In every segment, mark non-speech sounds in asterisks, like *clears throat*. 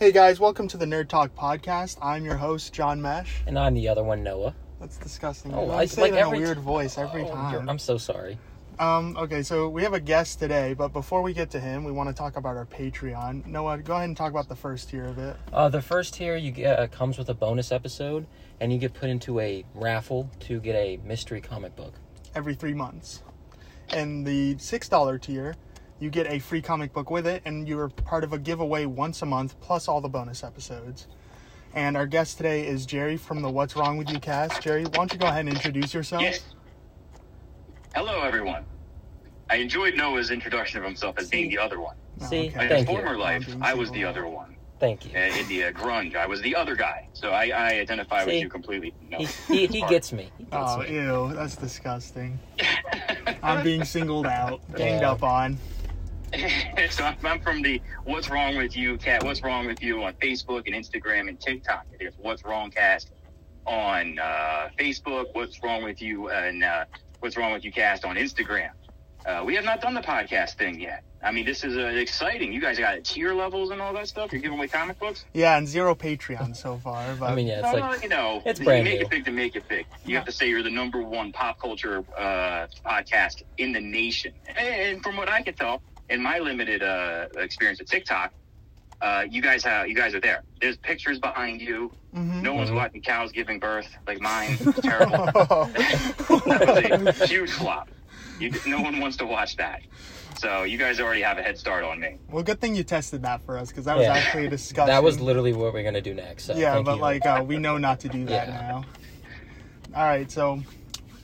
Hey guys, welcome to the Nerdtok podcast. I'm your host, John Mesh. And I'm the other one, Noah. That's disgusting. Oh, I say like in a weird t- voice every oh, time. I'm so sorry. Um, okay, so we have a guest today, but before we get to him, we want to talk about our Patreon. Noah, go ahead and talk about the first tier of it. Uh, the first tier you get uh, comes with a bonus episode, and you get put into a raffle to get a mystery comic book. every three months. And the $6 tier, you get a free comic book with it, and you're part of a giveaway once a month, plus all the bonus episodes. And our guest today is Jerry from the What's Wrong With You cast. Jerry, why don't you go ahead and introduce yourself? Yes. Hello, everyone. I enjoyed Noah's introduction of himself as being the other one. Oh, See? In his Thank you. former life, I was the other one. Thank you. Uh, in the uh, grunge, I was the other guy. So I, I identify with you completely. No, He, he, he gets me. He gets Oh, me. ew, that's disgusting. *laughs* I'm being singled out, *laughs* ganged Yeah. up on. *laughs* so I'm, I'm from the What's Wrong With You cat. What's Wrong With You on Facebook and Instagram and TikTok. There's What's Wrong Cast on uh, Facebook. What's Wrong With You and uh, What's Wrong With You Cast on Instagram. Uh, we have not done the podcast thing yet. I mean, this is uh, exciting. You guys got tier levels and all that stuff. You're giving away comic books. Yeah, and zero Patreon so far. But I mean, yeah, it's Well, like you know, it's you brand make new. it big to make it big. You have to say you're the number one pop culture uh, podcast in the nation. And from what I can tell, in my limited uh, experience at TikTok, uh, you guys have you guys are there. There's pictures behind you. Mhm. No one's Mhm. watching cows giving birth like mine. *laughs* It's terrible. that was a huge flop. You, no one wants to watch that. So you guys already have a head start on me. well, good thing you tested that for us because that was Yeah. actually a *laughs* discussion. that was literally what we're gonna do next. So yeah, thank but you. like uh, we know not to do that Yeah. now. All right, so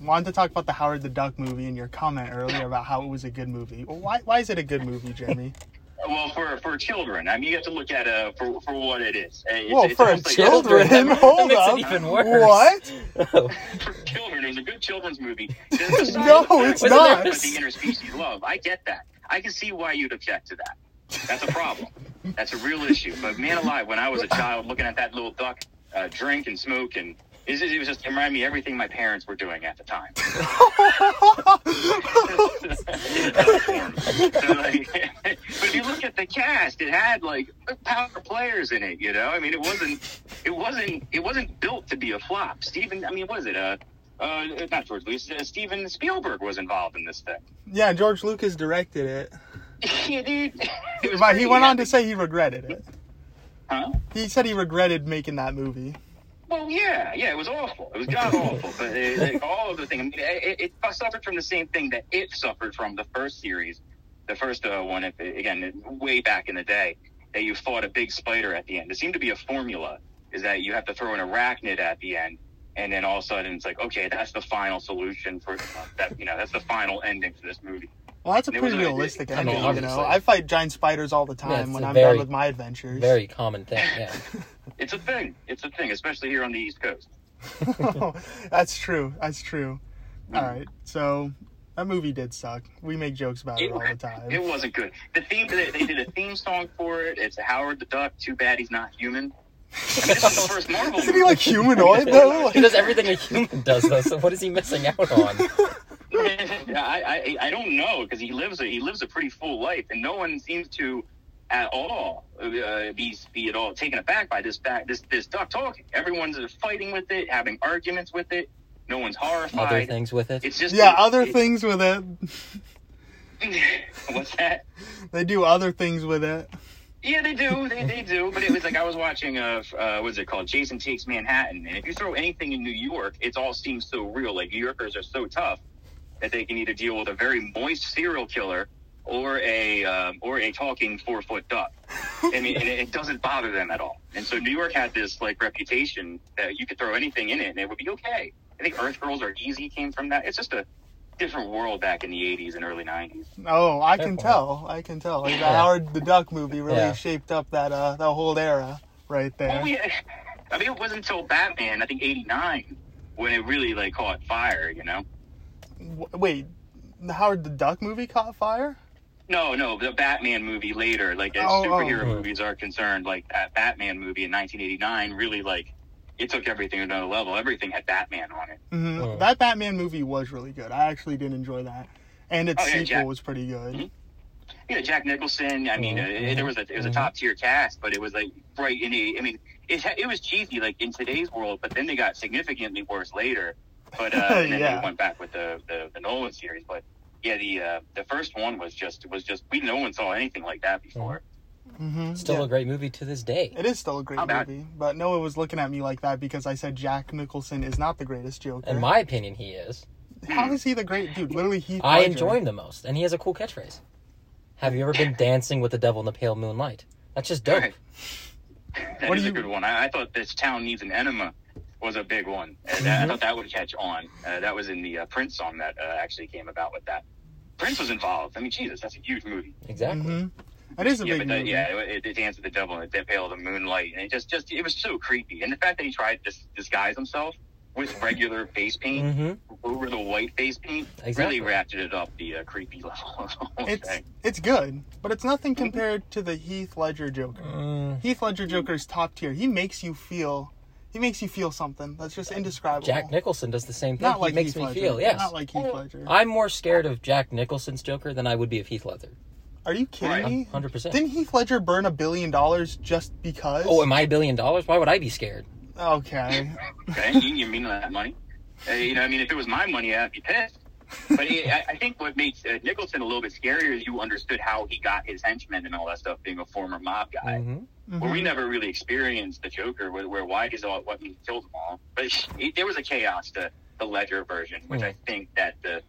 wanted to talk about the Howard the Duck movie and your comment earlier about how it was a good movie. Well, why why is it a good movie, Jeremy? *laughs* Well, for for children, I mean, you have to look at uh for for what it is. It's, Whoa, it's for almost like- children, *laughs* That hold makes it up. even worse. What? *laughs* for children. It was a good children's movie. No, it's not. With the interspecies love, I get that. I can see why you'd object to that. That's a problem. That's a real issue. But man alive, when I was a child, looking at that little duck uh, drink and smoke and. It was, it was just it reminded me everything my parents were doing at the time. *laughs* So, like, *laughs* but if you look at the cast, it had like power players in it. You know, I mean, it wasn't, it wasn't, it wasn't built to be a flop. Steven, I mean, was it? Uh, uh, not George Lucas. Uh, Steven Spielberg was involved in this thing. yeah, George Lucas directed it, *laughs* yeah, dude. It but he went on to say he regretted it. huh? He said he regretted making that movie. Well, yeah, yeah, it was awful. It was god awful. But it, it- all of the thing, I mean, it, it, suffered from the same thing that it suffered from the first series, the first uh, one. If, again, way back in the day, that you fought a big spider at the end. It seemed to be a formula: is that you have to throw an arachnid at the end, and then all of a sudden it's like, okay, that's the final solution for that. You know, that's the final ending for this movie. Well, that's a It pretty was a- realistic I ending, mean, you know. I fight giant spiders all the time it's when I'm very- done with my adventures. Very common thing. Yeah. *laughs* It's a thing. It's a thing, especially here on the East Coast. *laughs* *laughs* that's true. That's true. Mm. All right, so that movie did suck. We make jokes about it all the time. It wasn't good. The theme they, they did a theme song for it. It's Howard the Duck. Too bad he's not human. I mean, this is the first Marvel. Isn't he like humanoid though? he does everything a human does, though. So what is he missing out on? *laughs* I, I I don't know because he lives a he lives a pretty full life, and no one seems to at all uh, be be at all taken aback by this back this this duck talking. Everyone's fighting with it, having arguments with it. No one's horrified. Other things with it. It's just yeah, it- other it- things with it. *laughs* What's that? *laughs* They do other things with it. Yeah, they do. They, they do. But it was like I was watching uh, uh what's it called? Jason Takes Manhattan. And if you throw anything in New York, it all seems so real. Like New Yorkers are so tough that they can either deal with a very moist serial killer or a um, or a talking four foot duck. I mean, and it, it doesn't bother them at all. And so New York had this like reputation that you could throw anything in it and it would be okay. I think Earth Girls Are Easy came from that. It's just a different world back in the 80s and early 90s. Oh, I Fair can point. tell. I can tell. Like the Howard the Duck movie really Yeah. shaped up that uh that whole era right there. Oh yeah. I mean, it wasn't until Batman, I think '89, when it really like caught fire. You know? W- Wait, the Howard the Duck movie caught fire? No, no, the Batman movie later, like as Oh, superhero oh. movies are concerned, like that Batman movie in 1989 really like it took everything to another level. Everything had Batman on it. hmm Oh. That Batman movie was really good. I actually did enjoy that, and its Oh, yeah, sequel Jack- was pretty good. Mhm. you know Jack Nicholson. I mean, Mhm, uh, there was a it was a mhm. top tier cast, but it was like right in the. I mean, it it was cheesy like in today's world, but then they got significantly worse later. But *laughs* uh, and then Yeah. they went back with the, the the Nolan series. But yeah, the uh, the first one was just was just we no one saw anything like that before. hmm Still a great movie to this day. It is still a great How bad? movie, but Noah was looking at me like that because I said Jack Nicholson is not the greatest Joker. In my opinion, he is. How is he the great dude? Literally, he. I enjoy him the most, and he has a cool catchphrase. Have you ever been *laughs* dancing with the devil in the pale moonlight? That's just dope. Right. *laughs* That What is do a good one. I, I thought this town needs an enema was a big one. And Mm-hmm. I thought that would catch on. Uh, that was in the uh, Prince song that uh, actually came about with that. Prince was involved. I mean, Jesus, that's a huge movie. Exactly. hmm It is a yeah, big but the, movie. yeah, it, it danced with the devil in the pale of the moonlight, and it just, just, it was so creepy. And the fact that he tried to dis- disguise himself with regular face paint hmm over the white face paint Exactly. really ratcheted it up the uh, creepy *laughs* level of the whole It's thing. it's good, but it's nothing compared to the Heath Ledger Joker. Mm, Heath Ledger Joker is top tier. He makes you feel, he makes you feel something that's just indescribable. Jack Nicholson does the same thing. not he like makes Heath me Ledger. feel yes. not like Heath Ledger. I'm more scared of Jack Nicholson's Joker than I would be of Heath Ledger. Are you kidding Right. me? Hundred percent. Didn't Heath Ledger burn a billion dollars just because? Oh, am I a billion dollars? Why would I be scared? okay. Okay, you, you mean that money? Uh, you know, I mean, if it was my money, I'd be pissed. But it, I, I think what makes uh, Nicholson a little bit scarier is you understood how he got his henchmen and all that stuff, being a former mob guy. hmm Where we never really experienced the Joker, where, where why he's all what he killed them all. But it, there was a chaos to the Ledger version, which Mm. I think that the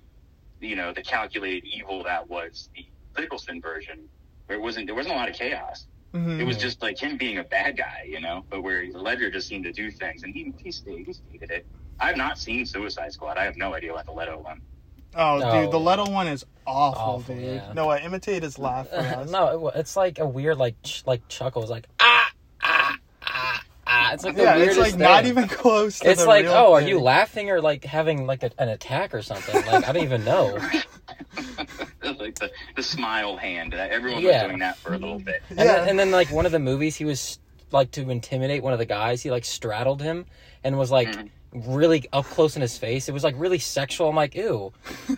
you know the calculated evil that was the Nicholson version, where it wasn't there wasn't a lot of chaos. Mhm. It was just like him being a bad guy, you know. But where the Ledger just seemed to do things, and he he stayed, he stated it. I've not seen Suicide Squad. I have no idea what the Leto one. Oh, No. dude, the Leto one is awful, Awful, dude. yeah. I imitate his laugh *laughs* for us. no, it- it's like a weird like ch- like chuckle. It's like ah ah ah ah. It's like the yeah, it's weirdest like not even close to It's the like, real oh, are you laughing or like having like a, an attack or something? Like I don't even know. *laughs* like the, the smile hand. That everyone Yeah. was doing that for a little bit. And, Yeah. then, and then like one of the movies, he was like to intimidate one of the guys. He like straddled him and was like Mhm. Really up close in his face. It was like really sexual. I'm like, ew.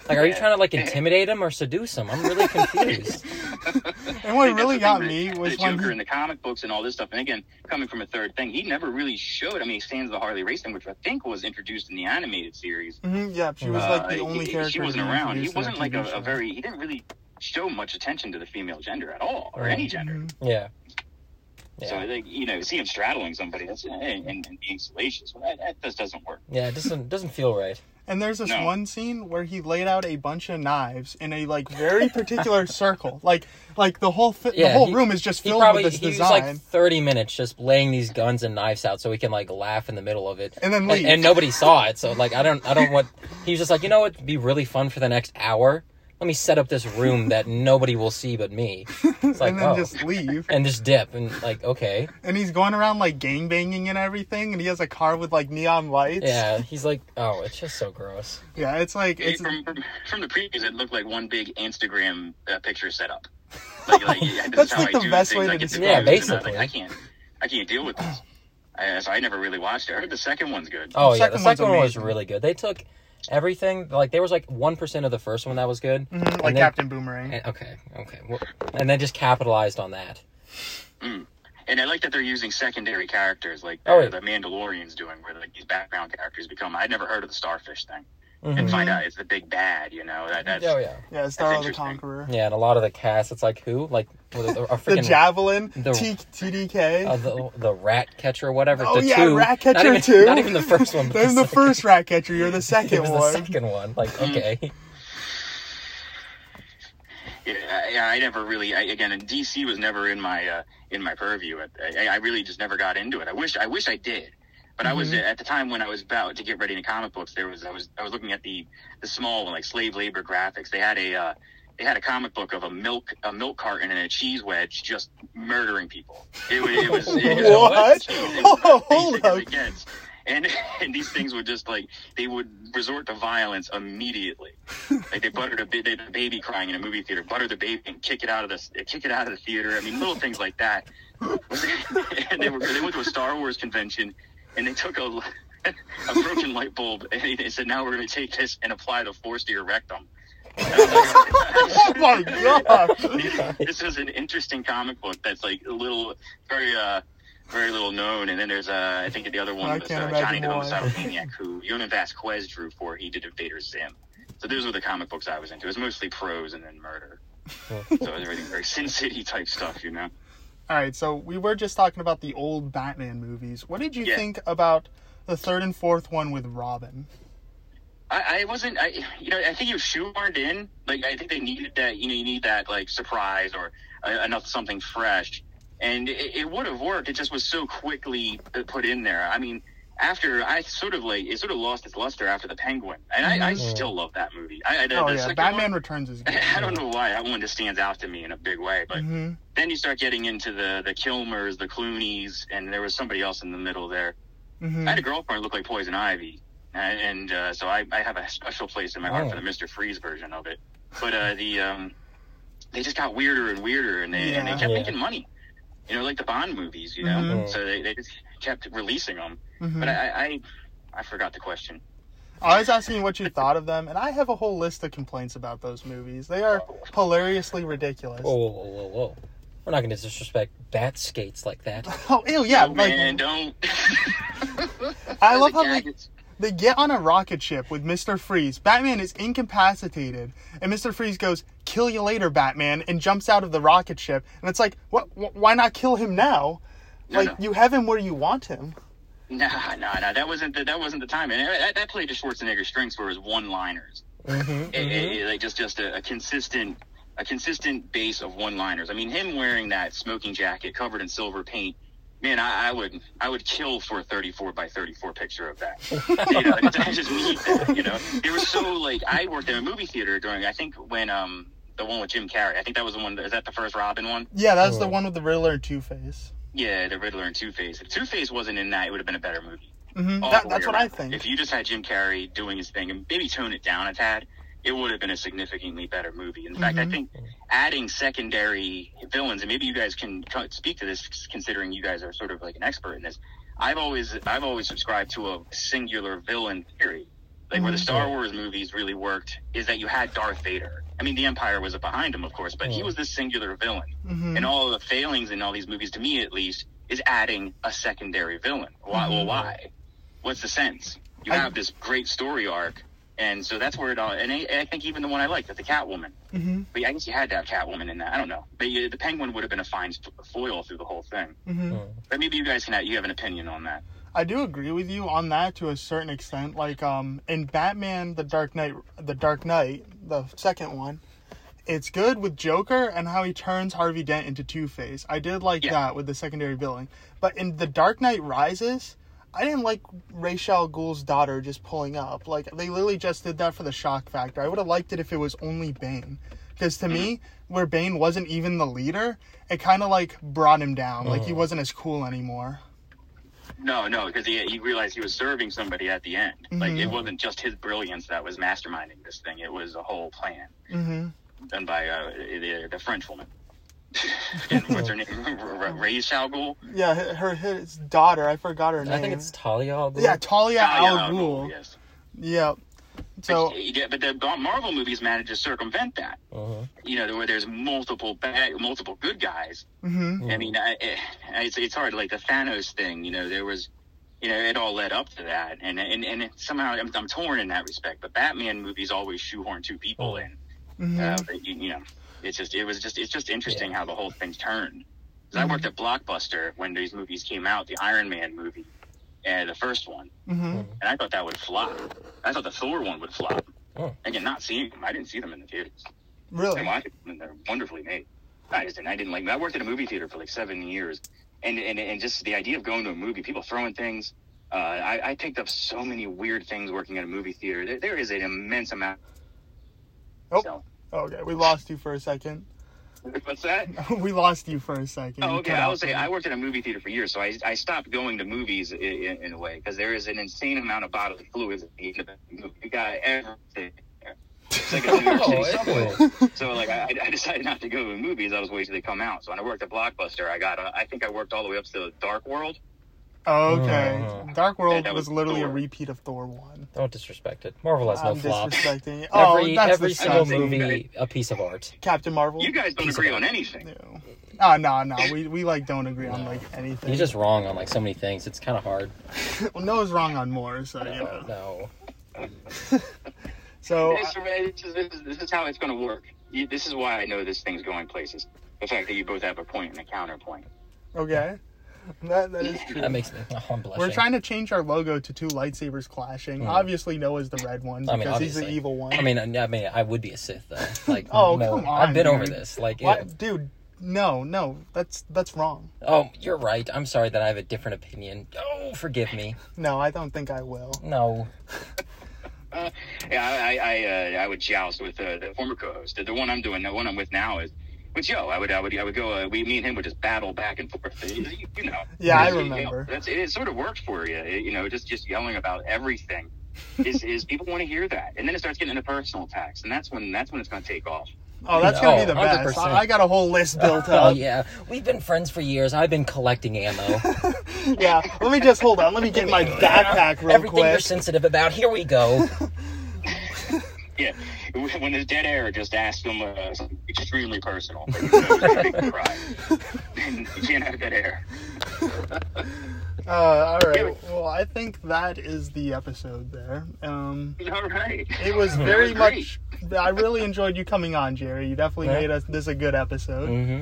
Like, are you trying to like *laughs* intimidate him or seduce him? I'm really confused. *laughs* And what really that's got the me was the Joker he- in the comic books and all this stuff. And again, coming from a third thing, he never really showed. I mean, he stands the Harley Racing, which I think was introduced in the animated series. Mhm, yeah, she was Uh, like the only he- character. She wasn't around. He wasn't like a, a very. He didn't really show much attention to the female gender at all, or any gender. Mhm. Yeah. So Yeah. like, you know, see him straddling somebody that's and, and, and being salacious. Well, that, that just doesn't work. Yeah, it doesn't doesn't feel right. And there's this No. one scene where he laid out a bunch of knives in a like very particular *laughs* circle. Like like the whole fi- the whole he- room is just He filled probably with this he design. like 30 minutes just laying these guns and knives out so he can like laugh in the middle of it. and then leave. and nobody saw it, so like I don't I don't want. He was just like, you know, what'd be really fun for the next hour. Let me set up this room that *laughs* nobody will see but me, It's like, and then oh. just leave. and just dip and like okay, And he's going around like gang banging and everything, and he has a car with like neon lights. yeah. He's like, oh, it's just so gross. Yeah, it's like it's from, from from the previews, it looked like one big Instagram uh, picture setup. *laughs* Like, like, yeah, That's like the best way to get describe Yeah, views, I basically. Like, I can't, I can't deal with this. *clears throat* Uh, so I never really watched it. I heard the second one's good. Oh yeah, second the one's second one was really good. They took everything like there was like one percent of the first one that was good. Mhm, like then- Captain Boomerang. and- okay, okay, well, and then just capitalized on that. And I like that they're using secondary characters like Oh, uh, yeah. the Mandalorian's doing, where like these background characters become. I'd never heard of the starfish thing, Mhm. and find out it's the big bad. You know that that's Oh yeah, yeah, Star the interesting. Conqueror. yeah, and a lot of the cast, it's like who, like what are the, a *laughs* The freaking Javelin, the- T- TDK. uh, the the rat catcher or whatever. oh the yeah, two, Rat not Catcher even, too. Not even the first one. but *laughs* There's the second. first Rat Catcher. You're the *laughs* It second was one. the second one. Like Mm-hmm. okay, Yeah, I, I never really. I, again, DC was never in my uh, in my purview. I, I really just never got into it. I wish I wish I did, but I was Mhm. at the time when I was about to get ready to comic books. There was I was I was looking at the the small like slave labor graphics. They had a uh, they had a comic book of a milk a milk carton and a cheese wedge just murdering people. It, it was it *laughs* What? it was Oh, *laughs* hold basic as up. And, *laughs* and these things would just like they would resort to violence immediately. Like they buttered a, they a baby crying in a movie theater, butter the baby and kick it out of the kick it out of the theater. I mean, little things like that. and they were they went to a Star Wars convention and they took a *laughs* a broken light bulb and they said, "Now we're going to take this and apply the force to your rectum." *laughs* oh my god! *laughs* this is an interesting comic book that's like a little very uh very little known. And then there's uh I think the other one I was uh, Johnny the. Homicidal Maniac who Jhonen Vasquez drew for. He did Invader Zim. So those were the comic books I was into. It was mostly prose and then murder. so it was everything very Sin City type stuff, you know. All right, so we were just talking about the old Batman movies. What did you Yeah. think about the third and fourth one with Robin? I, I wasn't. I you know I think he was shoehorned in. Like I think they needed that. You know you need that like surprise or uh, enough something fresh, and it, it would have worked. It just was so quickly put in there. I mean, after I sort of like it sort of lost its luster after the Penguin, and I, I Mhm. still love that movie. I, I, the- oh the yeah, Batman one- Returns is *laughs* good. I don't know why that one just stands out to me in a big way, but hmm then you start getting into the the Kilmers, the Clooney's, and there was somebody else in the middle there. hmm I had a girlfriend who looked like Poison Ivy, and, and uh, so I, I have a special place in my heart Oh. for the Mister Freeze version of it. But uh, the um, they just got weirder and weirder, and they, and they kept Yeah. making money. You know, like the Bond movies. You know, Mhm. so they, they just kept releasing them. hmm But I, I I forgot the question. I was asking what you thought of them, and I have a whole list of complaints about those movies. They are hilariously ridiculous. Whoa, whoa, whoa, whoa! We're not going to disrespect bat skates like that. *laughs* Oh, ew, yeah. Oh, like, man, don't. I love The how they, gadgets. They get on a rocket ship with Mr. Freeze. Batman is incapacitated, and Mr. Freeze goes, "Kill you later, Batman," and jumps out of the rocket ship. And it's like, what? wh- Why not kill him now? No, Like no. you have him where you want him. Nah, nah, nah. That wasn't the, that wasn't the time, and that, that played to Schwarzenegger's strengths were his one-liners. Mm-hmm, It- it- like just just a, a consistent a consistent base of one-liners. I mean, him wearing that smoking jacket covered in silver paint. Man, I, I would I would kill for a 34 by 34 picture of that. *laughs* you know, I just need that. You know, it was so like I worked in a movie theater during I think when um the one with Jim Carrey. I think that was the one. Is that the first Robin one? Yeah, that's the Oh. one with the Riddler and Two Face. Yeah, the Riddler and Two Face. If Two Face wasn't in that, it would have been a better movie. hmm That, that's way what I think. If you just had Jim Carrey doing his thing and maybe tone it down a tad, it would have been a significantly better movie. In fact, I Mhm. think adding secondary villains, and maybe you guys can speak to this, considering you guys are sort of like an expert in this. I've always I've always subscribed to a singular villain theory. Like where the Mhm. Star Wars movies really worked is that you had Darth Vader. I mean, the Empire was behind him, of course, but he was this singular villain. hmm And all the failings in all these movies, to me at least, is adding a secondary villain. Why? Well, Mhm. why? What's the sense? You I- have this great story arc, and so that's where it all. And I, I think even the one I like, the Catwoman. hmm But I guess you had to have Catwoman in that. I don't know. But you, the Penguin would have been a fine foil through the whole thing. hmm But maybe you guys can. Have, you have an opinion on that. I do agree with you on that to a certain extent. Like um in Batman the Dark Knight the Dark Knight, the second one, it's good with Joker and how he turns Harvey Dent into Two Face. I did like Yeah. that with the secondary villain. But in The Dark Knight Rises, I didn't like Ra's al Ghul's daughter just pulling up. Like they literally just did that for the shock factor. I would have liked it if it was only Bane. Because to me, where Bane wasn't even the leader, it kind of like brought him down. Like he Mhm. wasn't as cool anymore. No, no, because he, he realized he was serving somebody at the end. Like Mhm. it wasn't just his brilliance that was masterminding this thing; it was a whole plan hmm done by uh, the, the French woman. *laughs* and what's her name? Ra's al Ghul. Yeah, her, her his daughter. I forgot her name. I think it's Talia al Ghul. yeah, Talia yeah, al Ghul. Yes. Yeah. So but, yeah, but the Marvel movies managed to circumvent that. Mhm. You know, where there's multiple bad, multiple good guys. hmm I mean, I, it, it's it's hard. Like the Thanos thing. You know, there was, you know, it all led up to that, and and and it, somehow I'm, I'm torn in that respect. But Batman movies always shoehorn two people in. hmm Uh, but you, you know, it's just it was just it's just interesting how the whole thing turned. 'Cause I worked at Blockbuster when these movies came out, the Iron Man movie, and the first one, hmm and I thought that would flop. I thought the Thor one would flop. Oh. Again, not seeing them, I didn't see them in the theaters. I Really? them, and they're wonderfully made. I just didn't. I didn't like. I worked at a movie theater for like seven years, and and and just the idea of going to a movie, people throwing things. Uh, I, I picked up so many weird things working at a movie theater. There, there is an immense amount. Oh. So, Okay, we lost you for a second. what's that? *laughs* we lost you for a second. Oh, okay. I out would say. I worked in a movie theater for years, so I, I stopped going to movies in, in, in a way because there is an insane amount of bodily fluids at the end of the movie. You got everything. there. It's like a New York *laughs* City Oh, subway. So like I, I decided not to go to movies. I was waiting till they come out. So when I worked at Blockbuster, I got uh, I think I worked all the way up to Dark World. Okay. Mhm. Dark World was was literally a repeat of Thor one. Don't disrespect it. Marvel has no I'm flops. disrespecting. Oh, Every that's every single disgusting. movie, a piece of art. Captain Marvel. You guys don't agree on anything. No. Oh no, no. We we like don't agree on like anything. He's just wrong on like so many things. It's kind of hard. *laughs* well, Noah's wrong on more, so you No, know. no. *laughs* So This, this is- this is- this is how it's going to work. You, this is why I know this thing's going places. The fact that you both have a point and a counterpoint. okay, *laughs* that that is true. That makes me. Oh, I'm blushing. We're trying to change our logo to two lightsabers clashing. Obviously, Noah's the red one Hmm. I because mean, he's the evil one. I mean, I I mean, I would be a Sith though. *laughs* Like, Oh, no, come on, I've been over this. Like, Why- ew. dude, no, no, that's that's wrong. oh, you're right. I'm sorry that I have a different opinion. Oh, forgive me. *laughs* No, I don't think I will. No. Uh, yeah, I I, uh, I would joust with uh, the former co-host. The, the one I'm doing, the one I'm with now is with Joe. I would I would I would go. Uh, we me and him would just battle back and forth. You, you know. Yeah, I You know, remember. that's it. Sort of worked for you. It- you know, just just yelling about everything. is, *laughs* is people want to hear that, and then it starts getting into personal attacks, and that's when that's when it's going to take off. Oh, that's gonna Oh, be the best. 100%. I, I got a whole list built *laughs* up. Oh yeah, we've been friends for years. I've been collecting ammo. *laughs* yeah. Let me just hold on. Let me get my backpack real quick. Everything you're sensitive about. Here we go. Yeah, *laughs* when there's dead air, just ask them uh, something extremely personal. that you know is make them cry. you can't have dead air. *laughs* Uh, all right. Well, I think that is the episode there. Um, All right. it was *laughs* very was much. I really enjoyed you coming on, Jerry. You definitely Yeah. made us this a good episode. hmm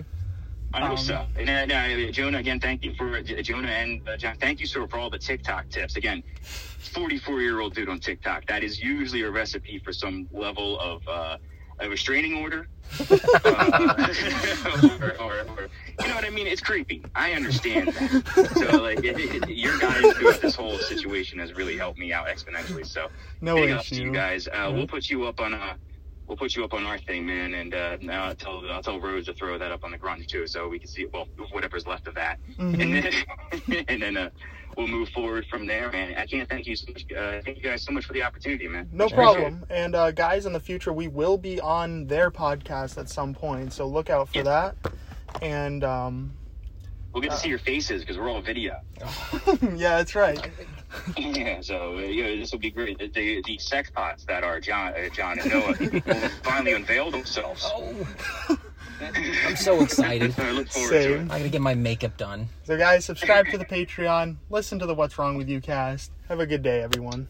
I know Um, so. And uh, Jonah, again, thank you for Jonah and uh, John. Thank you, sir, for all the TikTok tips. Again, 44 year old dude on TikTok. That is usually a recipe for some level of uh, a restraining order. *laughs* uh, *laughs* or, or, or, you know what I mean? It's creepy. I understand that. So, like, it, it, your guys throughout this whole situation has really helped me out exponentially. So, No big ups to you guys. Uh, We'll put you up on uh We'll put you up on our thing, man, and uh, now I'll tell I'll tell Rose to throw that up on the grunge too, so we can see well whatever's left of that, Mhm. and then *laughs* and then uh, we'll move forward from there, man. I can't thank you so much. Uh, thank you guys so much for the opportunity, man. No problem. And uh, guys, in the future, we will be on their podcast at some point, so look out for that. And um, We'll get to see your faces because we're all video. *laughs* yeah, that's right. yeah, so uh, yeah, this will be great. The, the, the sex pots that are John, uh, John and Noah *laughs* will finally unveil themselves. Oh, *laughs* I'm so excited. I look forward Same. to it. I gotta get my makeup done. So, guys, subscribe to the Patreon. Listen to the What's Wrong with You cast. Have a good day, everyone.